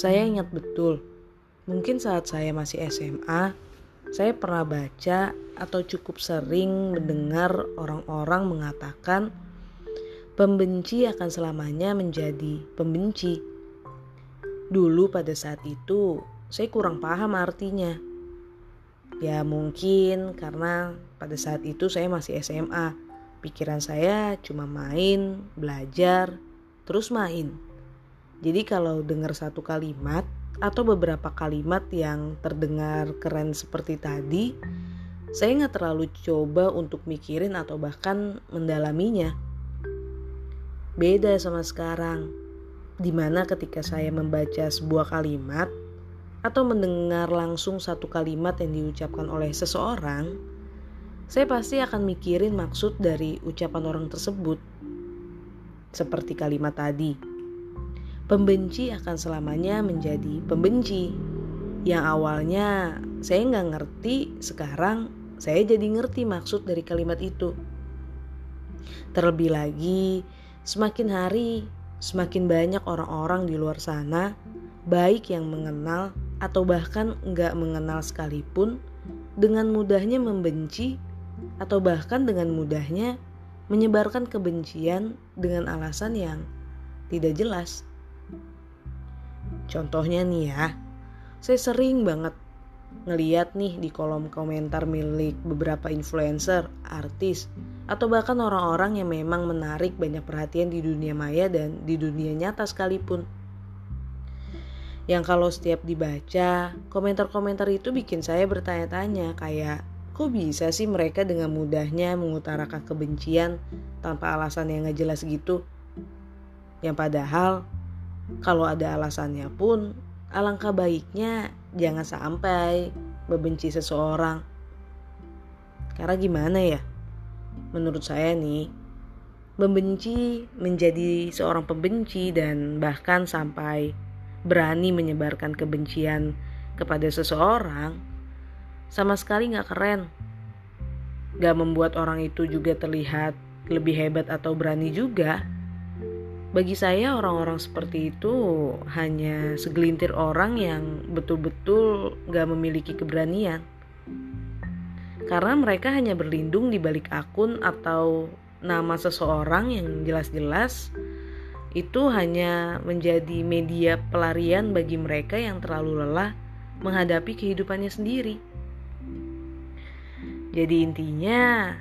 Saya ingat betul, mungkin saat saya masih SMA, saya pernah baca atau cukup sering mendengar orang-orang mengatakan pembenci akan selamanya menjadi pembenci. Dulu pada saat itu, saya kurang paham artinya. Ya mungkin karena pada saat itu saya masih SMA. Pikiran saya cuma main, belajar, terus main. Jadi kalau dengar satu kalimat atau beberapa kalimat yang terdengar keren seperti tadi, saya nggak terlalu coba untuk mikirin atau bahkan mendalaminya. Beda sama sekarang, di mana ketika saya membaca sebuah kalimat atau mendengar langsung satu kalimat yang diucapkan oleh seseorang, saya pasti akan mikirin maksud dari ucapan orang tersebut. Seperti kalimat tadi pembenci akan selamanya menjadi pembenci. Yang awalnya saya nggak ngerti, sekarang saya jadi ngerti maksud dari kalimat itu. Terlebih lagi, semakin hari semakin banyak orang-orang di luar sana, baik yang mengenal atau bahkan nggak mengenal sekalipun, dengan mudahnya membenci atau bahkan dengan mudahnya menyebarkan kebencian dengan alasan yang tidak jelas. Contohnya nih ya, saya sering banget ngeliat nih di kolom komentar milik beberapa influencer, artis, atau bahkan orang-orang yang memang menarik banyak perhatian di dunia maya dan di dunia nyata sekalipun. Yang kalau setiap dibaca, komentar-komentar itu bikin saya bertanya-tanya kayak, kok bisa sih mereka dengan mudahnya mengutarakan kebencian tanpa alasan yang gak jelas gitu? Yang padahal kalau ada alasannya pun, alangkah baiknya jangan sampai membenci seseorang. Karena gimana ya? Menurut saya nih, membenci menjadi seorang pembenci dan bahkan sampai berani menyebarkan kebencian kepada seseorang sama sekali gak keren. Gak membuat orang itu juga terlihat lebih hebat atau berani juga. Bagi saya orang-orang seperti itu hanya segelintir orang yang betul-betul gak memiliki keberanian. Karena mereka hanya berlindung di balik akun atau nama seseorang yang jelas-jelas itu hanya menjadi media pelarian bagi mereka yang terlalu lelah menghadapi kehidupannya sendiri. Jadi intinya,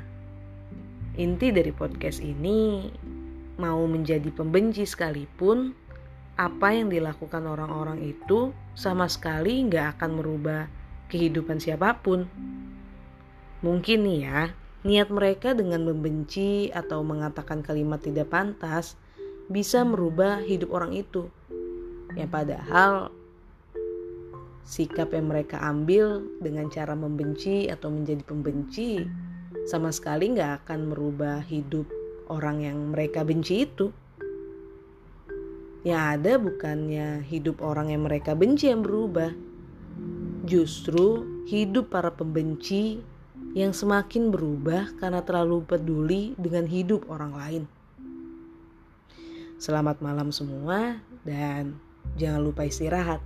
inti dari podcast ini mau menjadi pembenci sekalipun, apa yang dilakukan orang-orang itu sama sekali nggak akan merubah kehidupan siapa pun. Mungkin nih ya, niat mereka dengan membenci atau mengatakan kalimat tidak pantas bisa merubah hidup orang itu. Yang padahal sikap yang mereka ambil dengan cara membenci atau menjadi pembenci sama sekali nggak akan merubah hidup orang yang mereka benci itu. Yang ada bukannya hidup orang yang mereka benci yang berubah. Justru hidup para pembenci yang semakin berubah karena terlalu peduli dengan hidup orang lain. Selamat malam semua dan jangan lupa istirahat.